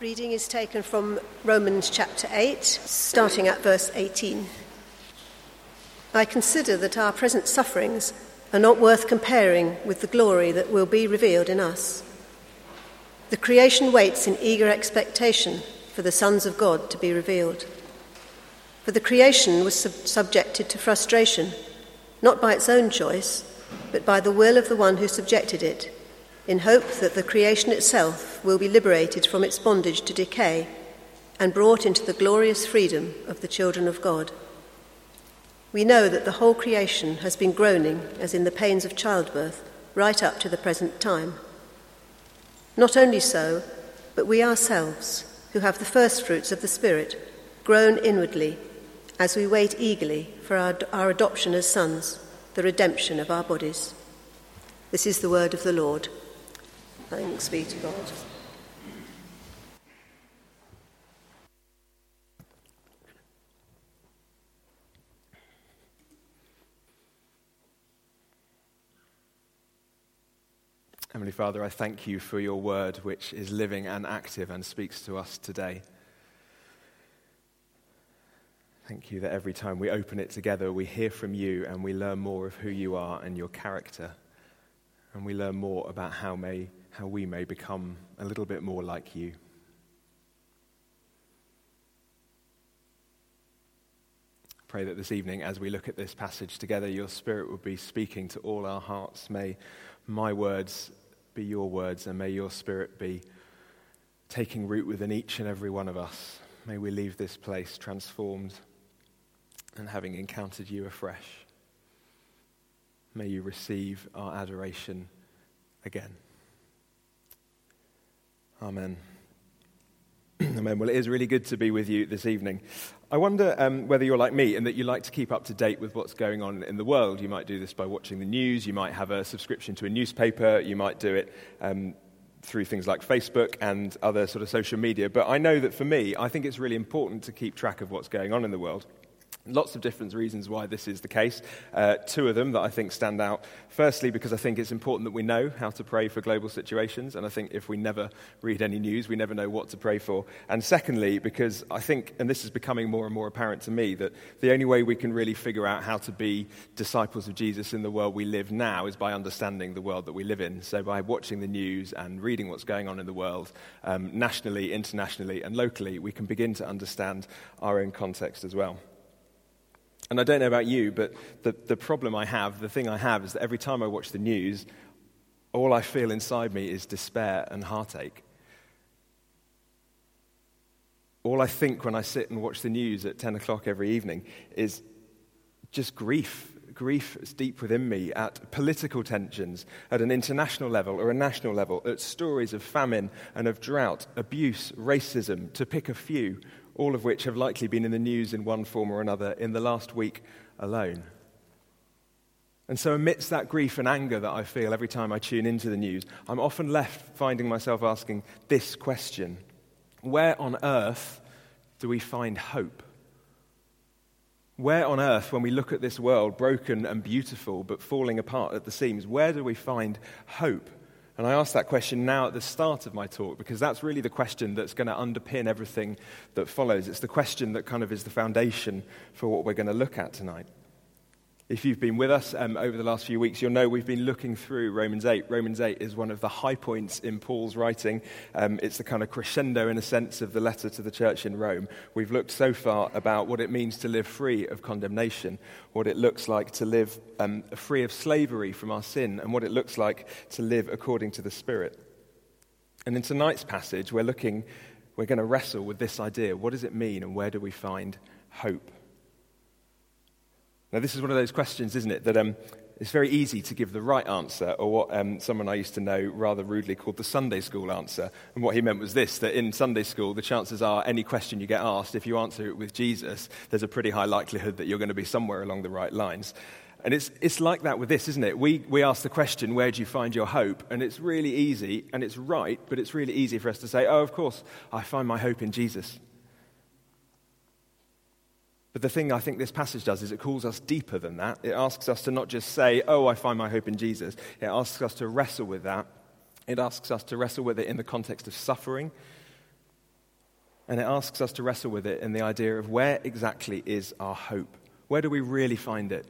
Reading is taken from Romans chapter 8, starting at verse 18. I consider that our present sufferings are not worth comparing with the glory that will be revealed in us. The creation waits in eager expectation for the sons of God to be revealed. For the creation was sub- subjected to frustration, not by its own choice, but by the will of the one who subjected it in hope that the creation itself will be liberated from its bondage to decay and brought into the glorious freedom of the children of God. We know that the whole creation has been groaning as in the pains of childbirth right up to the present time. Not only so, but we ourselves, who have the first fruits of the Spirit, groan inwardly as we wait eagerly for our, our adoption as sons, the redemption of our bodies. This is the word of the Lord. Thanks be to God. Heavenly Father, I thank you for your word, which is living and active and speaks to us today. Thank you that every time we open it together, we hear from you and we learn more of who you are and your character. And we learn more about how may how we may become a little bit more like you. Pray that this evening, as we look at this passage together, your Spirit will be speaking to all our hearts. May my words be your words, and may your Spirit be taking root within each and every one of us. May we leave this place transformed and having encountered you afresh. May you receive our adoration again. Amen. Amen. Well, it is really good to be with you this evening. I wonder um, whether you're like me and that you like to keep up to date with what's going on in the world. You might do this by watching the news, you might have a subscription to a newspaper, you might do it um, through things like Facebook and other sort of social media. But I know that for me, I think it's really important to keep track of what's going on in the world. Lots of different reasons why this is the case. Uh, two of them that I think stand out. Firstly, because I think it's important that we know how to pray for global situations, and I think if we never read any news, we never know what to pray for. And secondly, because I think, and this is becoming more and more apparent to me, that the only way we can really figure out how to be disciples of Jesus in the world we live now is by understanding the world that we live in. So by watching the news and reading what's going on in the world, um, nationally, internationally, and locally, we can begin to understand our own context as well. And I don't know about you, but the, the problem I have, the thing I have, is that every time I watch the news, all I feel inside me is despair and heartache. All I think when I sit and watch the news at 10 o'clock every evening is just grief. Grief is deep within me at political tensions at an international level or a national level, at stories of famine and of drought, abuse, racism, to pick a few, all of which have likely been in the news in one form or another in the last week alone. And so, amidst that grief and anger that I feel every time I tune into the news, I'm often left finding myself asking this question Where on earth do we find hope? Where on earth, when we look at this world, broken and beautiful but falling apart at the seams, where do we find hope? And I ask that question now at the start of my talk because that's really the question that's going to underpin everything that follows. It's the question that kind of is the foundation for what we're going to look at tonight. If you've been with us um, over the last few weeks, you'll know we've been looking through Romans 8. Romans 8 is one of the high points in Paul's writing. Um, it's the kind of crescendo, in a sense, of the letter to the church in Rome. We've looked so far about what it means to live free of condemnation, what it looks like to live um, free of slavery from our sin, and what it looks like to live according to the Spirit. And in tonight's passage, we're looking, we're going to wrestle with this idea what does it mean, and where do we find hope? Now, this is one of those questions, isn't it, that um, it's very easy to give the right answer, or what um, someone I used to know rather rudely called the Sunday school answer. And what he meant was this that in Sunday school, the chances are any question you get asked, if you answer it with Jesus, there's a pretty high likelihood that you're going to be somewhere along the right lines. And it's, it's like that with this, isn't it? We, we ask the question, where do you find your hope? And it's really easy, and it's right, but it's really easy for us to say, oh, of course, I find my hope in Jesus. But the thing I think this passage does is it calls us deeper than that. It asks us to not just say, Oh, I find my hope in Jesus. It asks us to wrestle with that. It asks us to wrestle with it in the context of suffering. And it asks us to wrestle with it in the idea of where exactly is our hope? Where do we really find it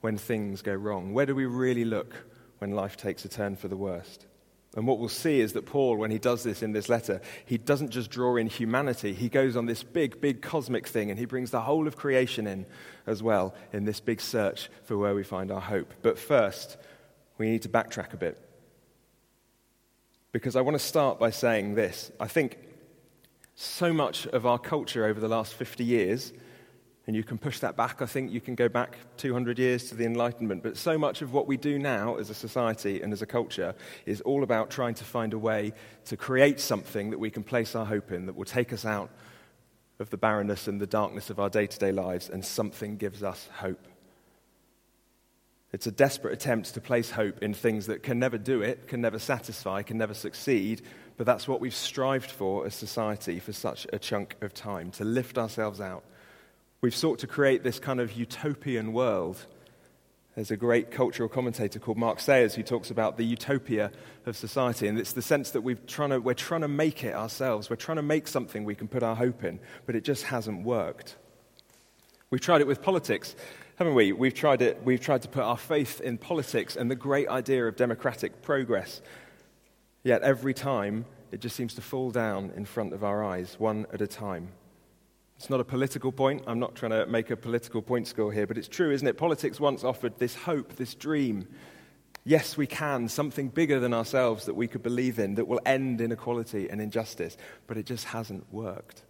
when things go wrong? Where do we really look when life takes a turn for the worst? And what we'll see is that Paul, when he does this in this letter, he doesn't just draw in humanity. He goes on this big, big cosmic thing and he brings the whole of creation in as well in this big search for where we find our hope. But first, we need to backtrack a bit. Because I want to start by saying this. I think so much of our culture over the last 50 years and you can push that back. I think you can go back 200 years to the Enlightenment. But so much of what we do now as a society and as a culture is all about trying to find a way to create something that we can place our hope in that will take us out of the barrenness and the darkness of our day to day lives, and something gives us hope. It's a desperate attempt to place hope in things that can never do it, can never satisfy, can never succeed, but that's what we've strived for as society for such a chunk of time to lift ourselves out We've sought to create this kind of utopian world. There's a great cultural commentator called Mark Sayers who talks about the utopia of society, and it's the sense that we've trying to, we're trying to make it ourselves. We're trying to make something we can put our hope in, but it just hasn't worked. We've tried it with politics, haven't we? We've tried, it, we've tried to put our faith in politics and the great idea of democratic progress. Yet every time, it just seems to fall down in front of our eyes, one at a time. It's not a political point. I'm not trying to make a political point score here, but it's true, isn't it? Politics once offered this hope, this dream. Yes, we can, something bigger than ourselves that we could believe in that will end inequality and injustice, but it just hasn't worked.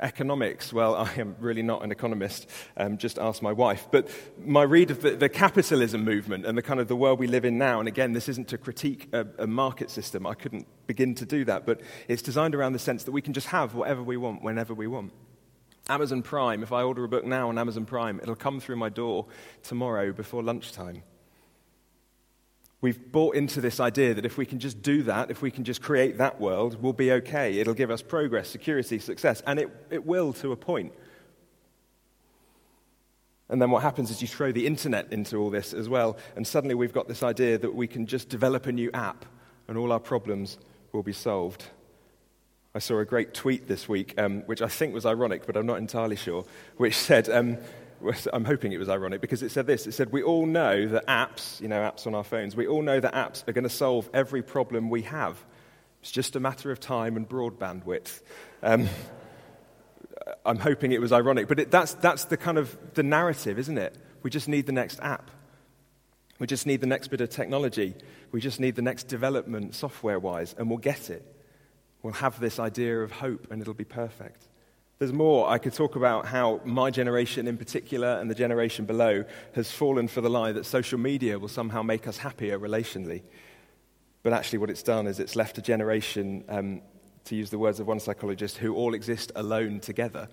Economics, well, I am really not an economist, um, just ask my wife. But my read of the, the, capitalism movement and the kind of the world we live in now, and again, this isn't to critique a, a market system, I couldn't begin to do that, but it's designed around the sense that we can just have whatever we want whenever we want. Amazon Prime, if I order a book now on Amazon Prime, it'll come through my door tomorrow before lunchtime. We've bought into this idea that if we can just do that, if we can just create that world, we'll be okay. It'll give us progress, security, success, and it, it will to a point. And then what happens is you throw the internet into all this as well, and suddenly we've got this idea that we can just develop a new app and all our problems will be solved. I saw a great tweet this week, um, which I think was ironic, but I'm not entirely sure, which said, um, I'm hoping it was ironic because it said this. It said, We all know that apps, you know, apps on our phones, we all know that apps are going to solve every problem we have. It's just a matter of time and broadband width. Um, I'm hoping it was ironic, but it, that's, that's the kind of the narrative, isn't it? We just need the next app. We just need the next bit of technology. We just need the next development software wise, and we'll get it. We'll have this idea of hope, and it'll be perfect. There's more. I could talk about how my generation in particular and the generation below has fallen for the lie that social media will somehow make us happier relationally. But actually, what it's done is it's left a generation, um, to use the words of one psychologist, who all exist alone together.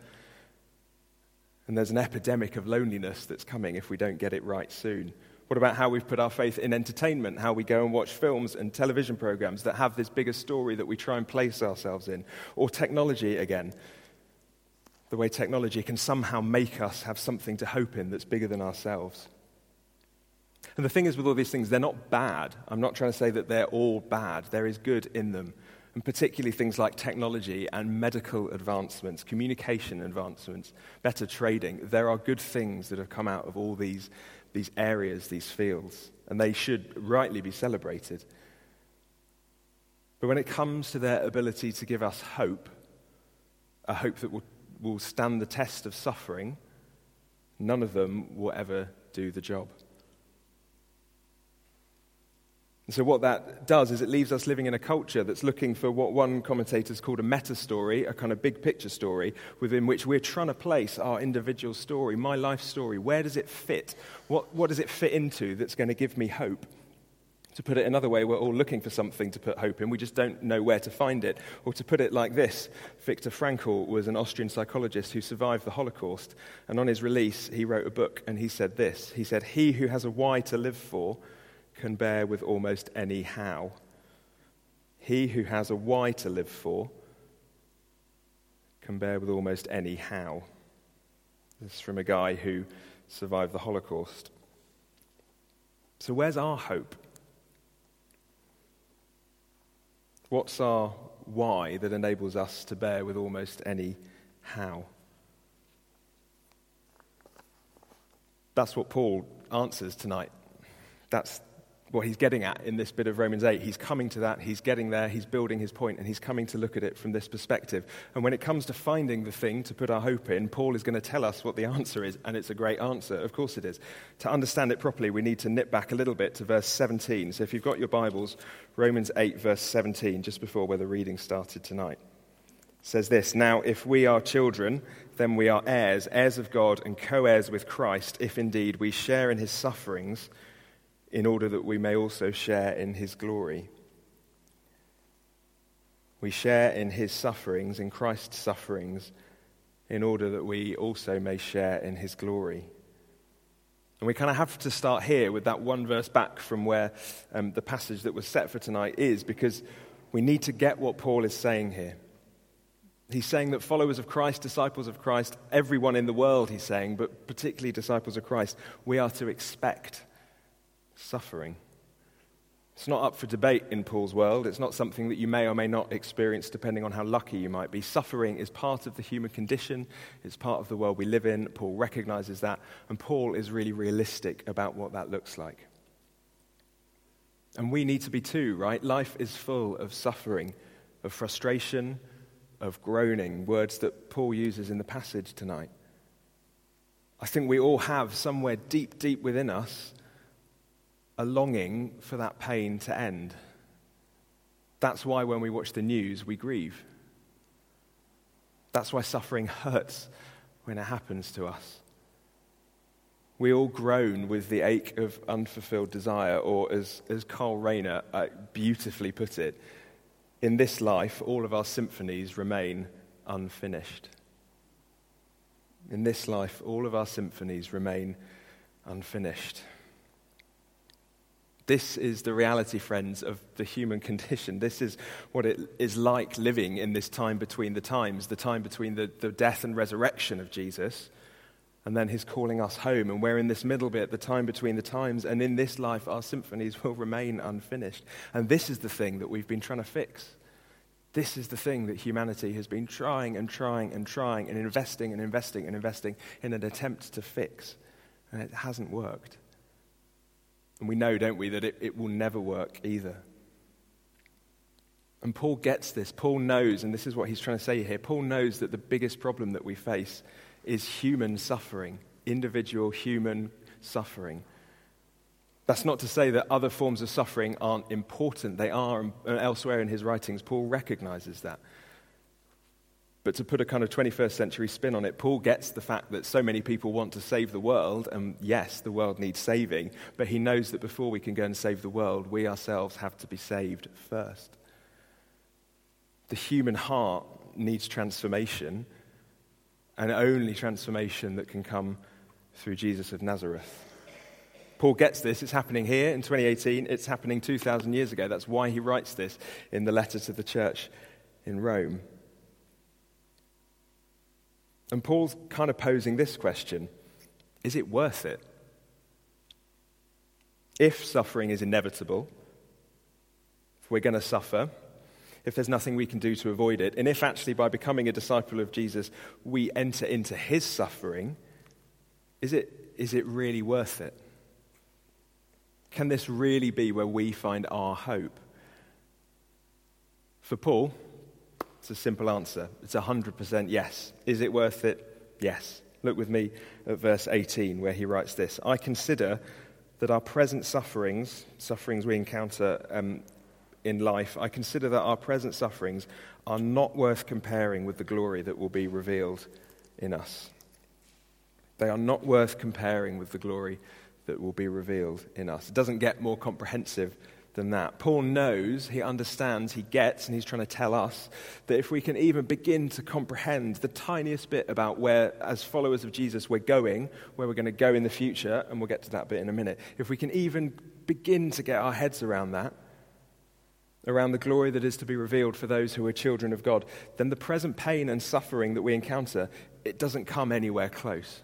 And there's an epidemic of loneliness that's coming if we don't get it right soon. What about how we've put our faith in entertainment, how we go and watch films and television programs that have this bigger story that we try and place ourselves in? Or technology again the way technology can somehow make us have something to hope in that's bigger than ourselves. And the thing is, with all these things, they're not bad. I'm not trying to say that they're all bad. There is good in them. And particularly things like technology and medical advancements, communication advancements, better trading. There are good things that have come out of all these, these areas, these fields. And they should rightly be celebrated. But when it comes to their ability to give us hope, a hope that will will stand the test of suffering, none of them will ever do the job. And so, what that does is it leaves us living in a culture that's looking for what one commentator has called a meta story, a kind of big picture story, within which we're trying to place our individual story, my life story. Where does it fit? What, what does it fit into that's going to give me hope? To put it another way, we're all looking for something to put hope in. We just don't know where to find it. Or to put it like this Viktor Frankl was an Austrian psychologist who survived the Holocaust. And on his release, he wrote a book and he said this He said, He who has a why to live for can bear with almost any how. He who has a why to live for can bear with almost any how. This is from a guy who survived the Holocaust. So, where's our hope? What's our why that enables us to bear with almost any how. That's what Paul answers tonight. That's what he's getting at in this bit of Romans 8. He's coming to that, he's getting there, he's building his point, and he's coming to look at it from this perspective. And when it comes to finding the thing to put our hope in, Paul is going to tell us what the answer is, and it's a great answer. Of course it is. To understand it properly, we need to nip back a little bit to verse 17. So if you've got your Bibles, Romans 8, verse 17, just before where the reading started tonight says this Now, if we are children, then we are heirs, heirs of God, and co heirs with Christ, if indeed we share in his sufferings, in order that we may also share in his glory. We share in his sufferings, in Christ's sufferings, in order that we also may share in his glory. And we kind of have to start here with that one verse back from where um, the passage that was set for tonight is, because we need to get what Paul is saying here. He's saying that followers of Christ, disciples of Christ, everyone in the world, he's saying, but particularly disciples of Christ, we are to expect suffering. It's not up for debate in Paul's world. It's not something that you may or may not experience depending on how lucky you might be. Suffering is part of the human condition, it's part of the world we live in. Paul recognizes that, and Paul is really realistic about what that looks like. And we need to be too, right? Life is full of suffering, of frustration, of groaning, words that Paul uses in the passage tonight. I think we all have somewhere deep, deep within us a longing for that pain to end. That's why when we watch the news, we grieve. That's why suffering hurts when it happens to us. We all groan with the ache of unfulfilled desire, or as, as Karl Rahner uh, beautifully put it, in this life, all of our symphonies remain unfinished. In this life, all of our symphonies remain unfinished. This is the reality, friends, of the human condition. This is what it is like living in this time between the times, the time between the, the death and resurrection of Jesus and then his calling us home. And we're in this middle bit, the time between the times. And in this life, our symphonies will remain unfinished. And this is the thing that we've been trying to fix. This is the thing that humanity has been trying and trying and trying and investing and investing and investing in an attempt to fix. And it hasn't worked. And we know, don't we, that it, it will never work either. And Paul gets this. Paul knows, and this is what he's trying to say here Paul knows that the biggest problem that we face is human suffering, individual human suffering. That's not to say that other forms of suffering aren't important. They are, and elsewhere in his writings, Paul recognizes that. But to put a kind of 21st century spin on it, Paul gets the fact that so many people want to save the world, and yes, the world needs saving, but he knows that before we can go and save the world, we ourselves have to be saved first. The human heart needs transformation, and only transformation that can come through Jesus of Nazareth. Paul gets this. It's happening here in 2018. It's happening 2,000 years ago. That's why he writes this in the letter to the church in Rome. And Paul's kind of posing this question Is it worth it? If suffering is inevitable, if we're going to suffer, if there's nothing we can do to avoid it, and if actually by becoming a disciple of Jesus we enter into his suffering, is it, is it really worth it? Can this really be where we find our hope? For Paul, it's a simple answer. It's 100% yes. Is it worth it? Yes. Look with me at verse 18 where he writes this I consider that our present sufferings, sufferings we encounter um, in life, I consider that our present sufferings are not worth comparing with the glory that will be revealed in us. They are not worth comparing with the glory that will be revealed in us. It doesn't get more comprehensive than that. Paul knows, he understands, he gets, and he's trying to tell us that if we can even begin to comprehend the tiniest bit about where, as followers of Jesus, we're going, where we're going to go in the future, and we'll get to that bit in a minute, if we can even begin to get our heads around that, around the glory that is to be revealed for those who are children of God, then the present pain and suffering that we encounter, it doesn't come anywhere close.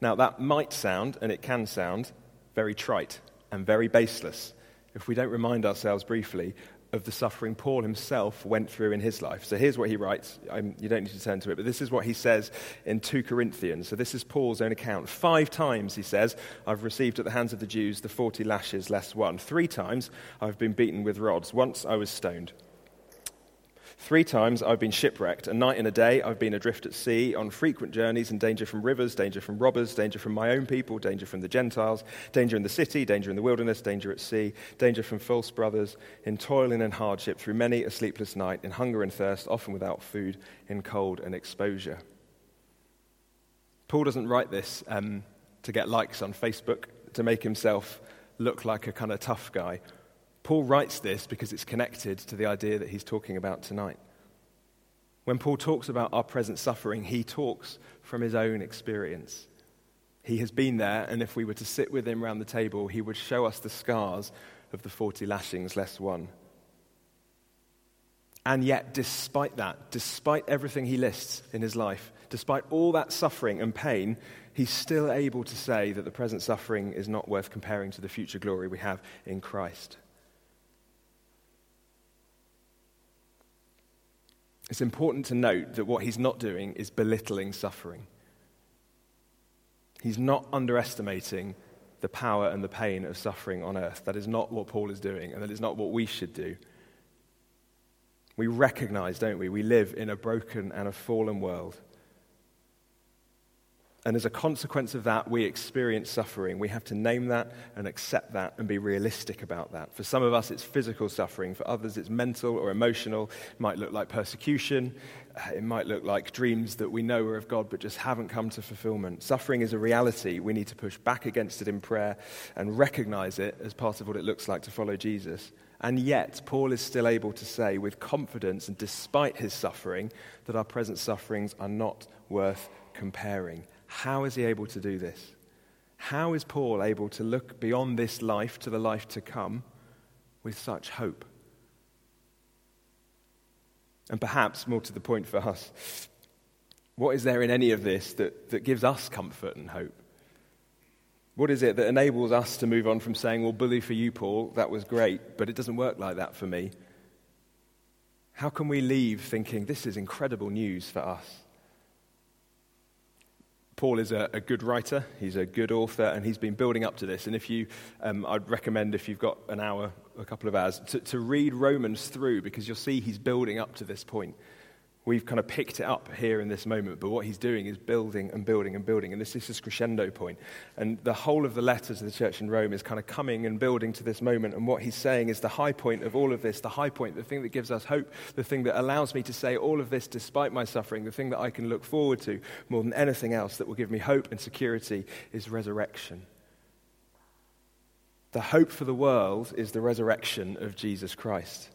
Now, that might sound, and it can sound, very trite and very baseless. if we don't remind ourselves briefly of the suffering Paul himself went through in his life. So here's what he writes. I'm, you don't need to turn to it, but this is what he says in 2 Corinthians. So this is Paul's own account. Five times, he says, I've received at the hands of the Jews the 40 lashes less one. Three times I've been beaten with rods. Once I was stoned. Three times I've been shipwrecked. A night and a day I've been adrift at sea, on frequent journeys in danger from rivers, danger from robbers, danger from my own people, danger from the Gentiles, danger in the city, danger in the wilderness, danger at sea, danger from false brothers, in toil and in hardship, through many a sleepless night, in hunger and thirst, often without food, in cold and exposure. Paul doesn't write this um, to get likes on Facebook, to make himself look like a kind of tough guy Paul writes this because it's connected to the idea that he's talking about tonight. When Paul talks about our present suffering, he talks from his own experience. He has been there, and if we were to sit with him around the table, he would show us the scars of the 40 lashings less one. And yet, despite that, despite everything he lists in his life, despite all that suffering and pain, he's still able to say that the present suffering is not worth comparing to the future glory we have in Christ. It's important to note that what he's not doing is belittling suffering. He's not underestimating the power and the pain of suffering on earth. That is not what Paul is doing, and that is not what we should do. We recognize, don't we? We live in a broken and a fallen world. And as a consequence of that, we experience suffering. We have to name that and accept that and be realistic about that. For some of us, it's physical suffering. For others, it's mental or emotional. It might look like persecution. Uh, it might look like dreams that we know are of God but just haven't come to fulfillment. Suffering is a reality. We need to push back against it in prayer and recognize it as part of what it looks like to follow Jesus. And yet, Paul is still able to say with confidence and despite his suffering that our present sufferings are not worth comparing how is he able to do this? How is Paul able to look beyond this life to the life to come with such hope? And perhaps, more to the point for us, what is there in any of this that, that gives us comfort and hope? What is it that enables us to move on from saying, well, bully for you, Paul, that was great, but it doesn't work like that for me? How can we leave thinking, this is incredible news for us? Paul is a, a, good writer, he's a good author, and he's been building up to this. And if you, um, I'd recommend if you've got an hour, a couple of hours, to, to read Romans through because you'll see he's building up to this point. We've kind of picked it up here in this moment, but what he's doing is building and building and building. And this is his crescendo point. And the whole of the letter to the church in Rome is kind of coming and building to this moment. And what he's saying is the high point of all of this, the high point, the thing that gives us hope, the thing that allows me to say all of this despite my suffering, the thing that I can look forward to more than anything else that will give me hope and security is resurrection. The hope for the world is the resurrection of Jesus Christ.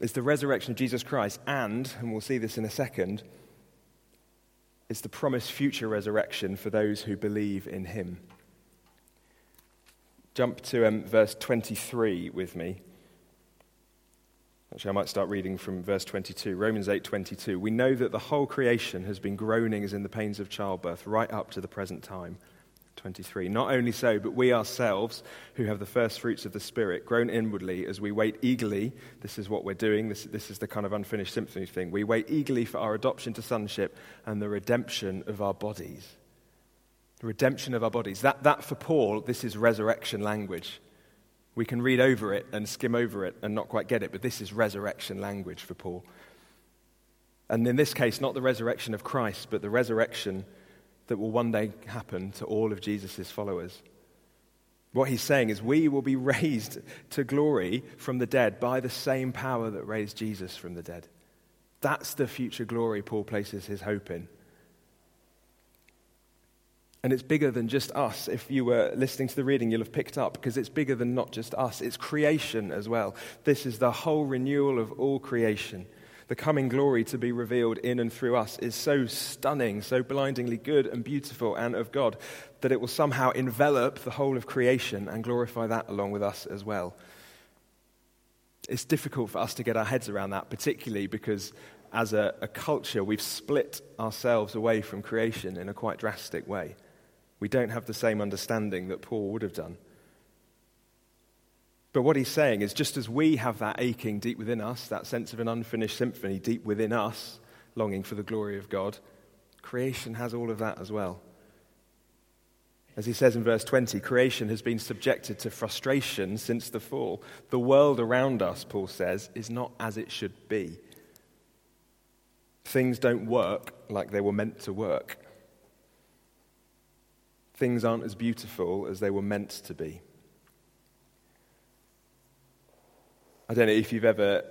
It's the resurrection of Jesus Christ, and, and we'll see this in a second, it's the promised future resurrection for those who believe in him. Jump to um, verse 23 with me. Actually, I might start reading from verse 22. Romans 8:22. We know that the whole creation has been groaning as in the pains of childbirth right up to the present time. 23. Not only so, but we ourselves, who have the first fruits of the Spirit, groan inwardly as we wait eagerly. This is what we're doing. This, this is the kind of unfinished symphony thing. We wait eagerly for our adoption to sonship and the redemption of our bodies. The redemption of our bodies. That, that for Paul, this is resurrection language. We can read over it and skim over it and not quite get it, but this is resurrection language for Paul. And in this case, not the resurrection of Christ, but the resurrection that will one day happen to all of Jesus' followers. What he's saying is, we will be raised to glory from the dead by the same power that raised Jesus from the dead. That's the future glory Paul places his hope in. And it's bigger than just us. If you were listening to the reading, you'll have picked up because it's bigger than not just us, it's creation as well. This is the whole renewal of all creation the coming glory to be revealed in and through us is so stunning, so blindingly good and beautiful and of God that it will somehow envelop the whole of creation and glorify that along with us as well. It's difficult for us to get our heads around that, particularly because as a, a culture, we've split ourselves away from creation in a quite drastic way. We don't have the same understanding that Paul would have done. But what he's saying is just as we have that aching deep within us, that sense of an unfinished symphony deep within us, longing for the glory of God, creation has all of that as well. As he says in verse 20, creation has been subjected to frustration since the fall. The world around us, Paul says, is not as it should be. Things don't work like they were meant to work. Things aren't as beautiful as they were meant to be. I don't know if you've ever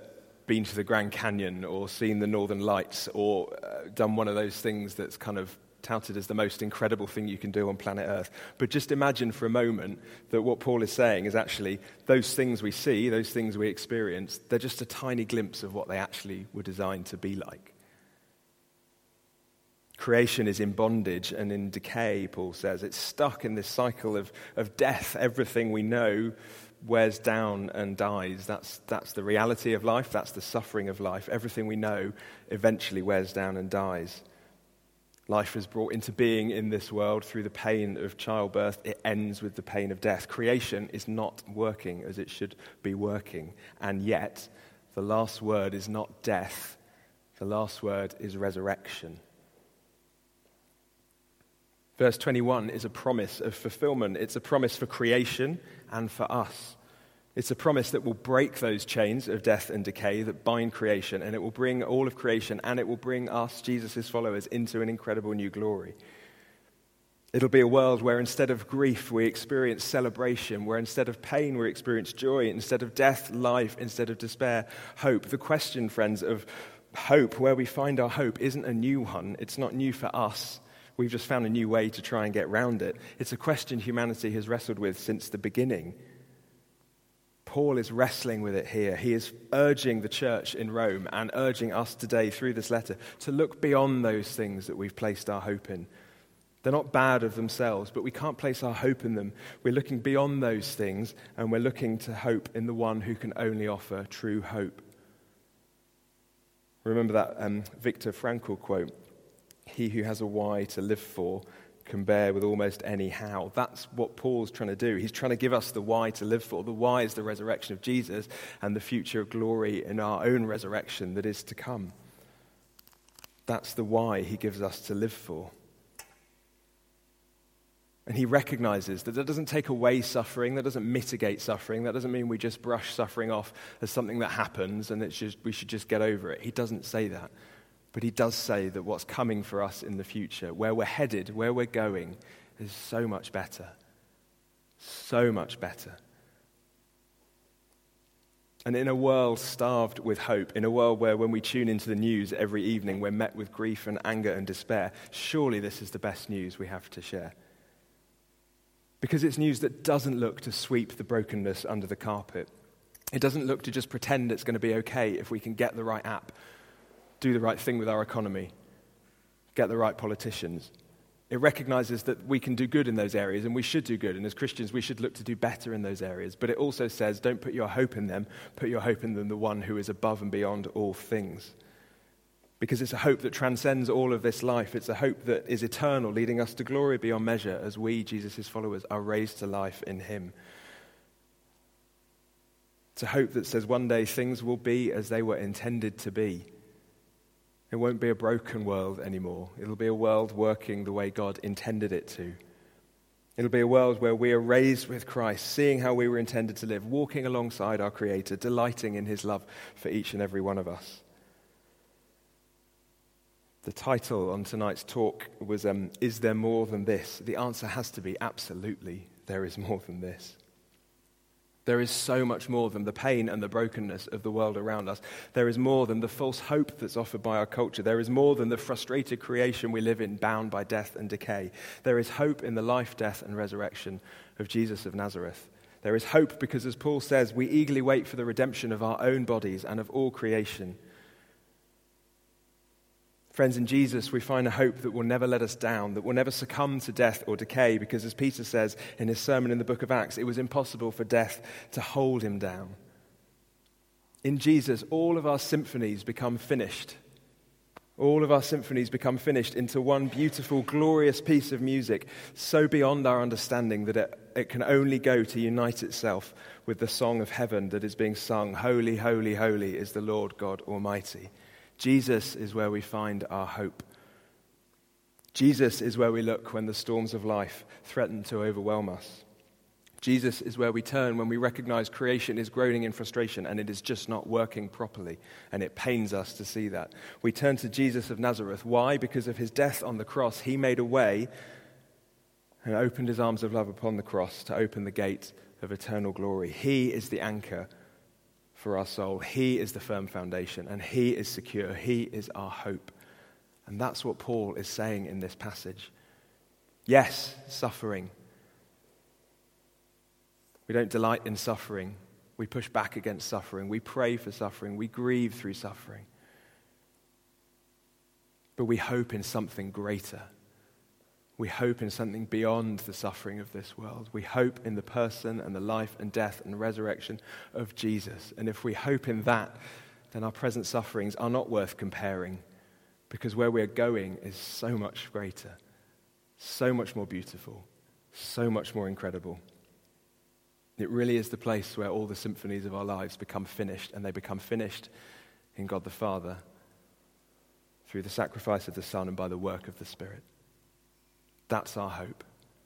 been to the Grand Canyon or seen the Northern Lights or uh, done one of those things that's kind of touted as the most incredible thing you can do on planet Earth. But just imagine for a moment that what Paul is saying is actually those things we see, those things we experience, they're just a tiny glimpse of what they actually were designed to be like. Creation is in bondage and in decay, Paul says. It's stuck in this cycle of, of death. Everything we know wears down and dies. That's, that's the reality of life, that's the suffering of life. Everything we know eventually wears down and dies. Life is brought into being in this world through the pain of childbirth. It ends with the pain of death. Creation is not working as it should be working. And yet, the last word is not death, the last word is resurrection. Verse 21 is a promise of fulfillment. It's a promise for creation and for us. It's a promise that will break those chains of death and decay that bind creation, and it will bring all of creation and it will bring us, Jesus' followers, into an incredible new glory. It'll be a world where instead of grief, we experience celebration, where instead of pain, we experience joy, instead of death, life, instead of despair, hope. The question, friends, of hope, where we find our hope, isn't a new one. It's not new for us. We've just found a new way to try and get round it. It's a question humanity has wrestled with since the beginning. Paul is wrestling with it here. He is urging the church in Rome and urging us today through this letter to look beyond those things that we've placed our hope in. They're not bad of themselves, but we can't place our hope in them. We're looking beyond those things and we're looking to hope in the one who can only offer true hope. Remember that um, Viktor Frankl quote he who has a why to live for can bear with almost any how. That's what Paul's trying to do. He's trying to give us the why to live for. The why is the resurrection of Jesus and the future of glory in our own resurrection that is to come. That's the why he gives us to live for. And he recognizes that that doesn't take away suffering, that doesn't mitigate suffering, that doesn't mean we just brush suffering off as something that happens and just, we should just get over it. He doesn't say that. But he does say that what's coming for us in the future, where we're headed, where we're going, is so much better. So much better. And in a world starved with hope, in a world where when we tune into the news every evening, we're met with grief and anger and despair, surely this is the best news we have to share. Because it's news that doesn't look to sweep the brokenness under the carpet. It doesn't look to just pretend it's going to be okay if we can get the right app do the right thing with our economy, get the right politicians. It recognizes that we can do good in those areas and we should do good. And as Christians, we should look to do better in those areas. But it also says, don't put your hope in them, put your hope in them, the one who is above and beyond all things. Because it's a hope that transcends all of this life. It's a hope that is eternal, leading us to glory beyond measure as we, Jesus' followers, are raised to life in Him. It's a hope that says one day things will be as they were intended to be it won't be a broken world anymore. It'll be a world working the way God intended it to. It'll be a world where we are raised with Christ, seeing how we were intended to live, walking alongside our Creator, delighting in His love for each and every one of us. The title on tonight's talk was um, Is There More Than This? The answer has to be absolutely, there is more than this. There is so much more than the pain and the brokenness of the world around us. There is more than the false hope that's offered by our culture. There is more than the frustrated creation we live in, bound by death and decay. There is hope in the life, death, and resurrection of Jesus of Nazareth. There is hope because, as Paul says, we eagerly wait for the redemption of our own bodies and of all creation. Friends, in Jesus, we find a hope that will never let us down, that will never succumb to death or decay, because as Peter says in his sermon in the book of Acts, it was impossible for death to hold him down. In Jesus, all of our symphonies become finished. All of our symphonies become finished into one beautiful, glorious piece of music, so beyond our understanding that it, it can only go to unite itself with the song of heaven that is being sung Holy, holy, holy is the Lord God Almighty. Jesus is where we find our hope. Jesus is where we look when the storms of life threaten to overwhelm us. Jesus is where we turn when we recognize creation is groaning in frustration and it is just not working properly, and it pains us to see that. We turn to Jesus of Nazareth. Why? Because of his death on the cross, he made a way and opened his arms of love upon the cross to open the gate of eternal glory. He is the anchor for our soul, he is the firm foundation, and he is secure. He is our hope. And that's what Paul is saying in this passage. Yes, suffering we don't delight in suffering. We push back against suffering. We pray for suffering. We grieve through suffering. But we hope in something greater. We hope in something beyond the suffering of this world. We hope in the person and the life and death and resurrection of Jesus. And if we hope in that, then our present sufferings are not worth comparing because where we're going is so much greater, so much more beautiful, so much more incredible. It really is the place where all the symphonies of our lives become finished, and they become finished in God the Father through the sacrifice of the Son and by the work of the Spirit. That's our hope.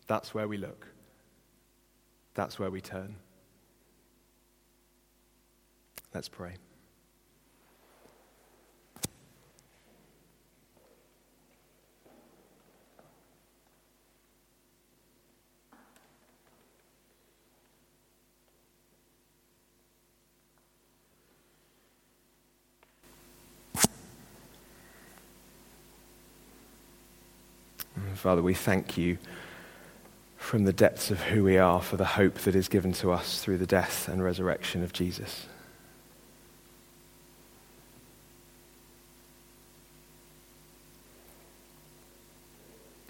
That's where we look. That's where we turn. Let's pray. Father, we thank you from the depths of who we are for the hope that is given to us through the death and resurrection of Jesus.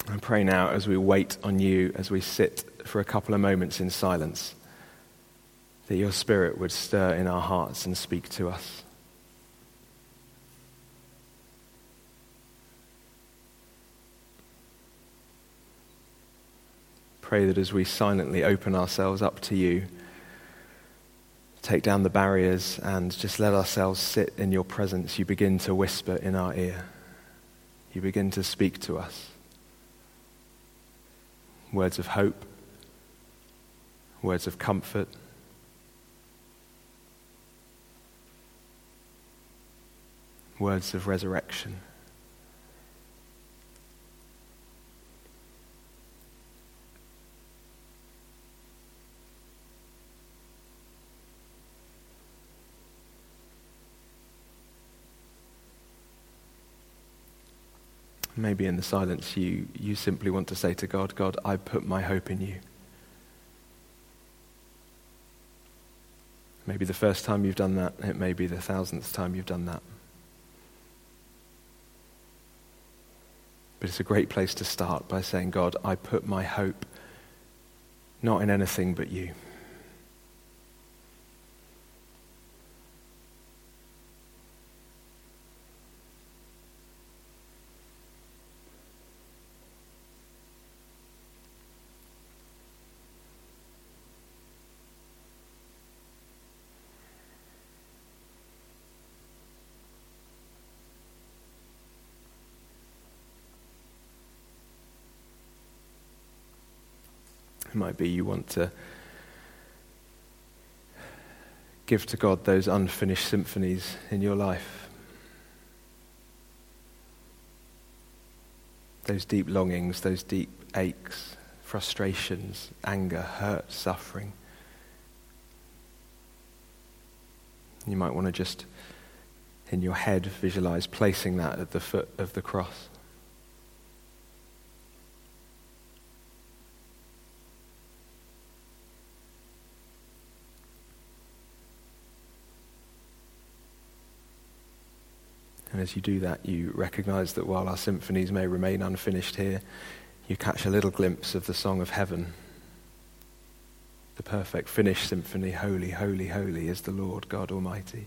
I pray now as we wait on you, as we sit for a couple of moments in silence, that your Spirit would stir in our hearts and speak to us. Pray that as we silently open ourselves up to you, take down the barriers and just let ourselves sit in your presence, you begin to whisper in our ear. You begin to speak to us. Words of hope, words of comfort. Words of resurrection. Maybe in the silence, you, you simply want to say to God, God, I put my hope in you. Maybe the first time you've done that, it may be the thousandth time you've done that. But it's a great place to start by saying, God, I put my hope not in anything but you. Might be you want to give to God those unfinished symphonies in your life. Those deep longings, those deep aches, frustrations, anger, hurt, suffering. You might want to just, in your head, visualize placing that at the foot of the cross. As you do that, you recognize that while our symphonies may remain unfinished here, you catch a little glimpse of the song of heaven. The perfect finished symphony, Holy, Holy, Holy is the Lord God Almighty.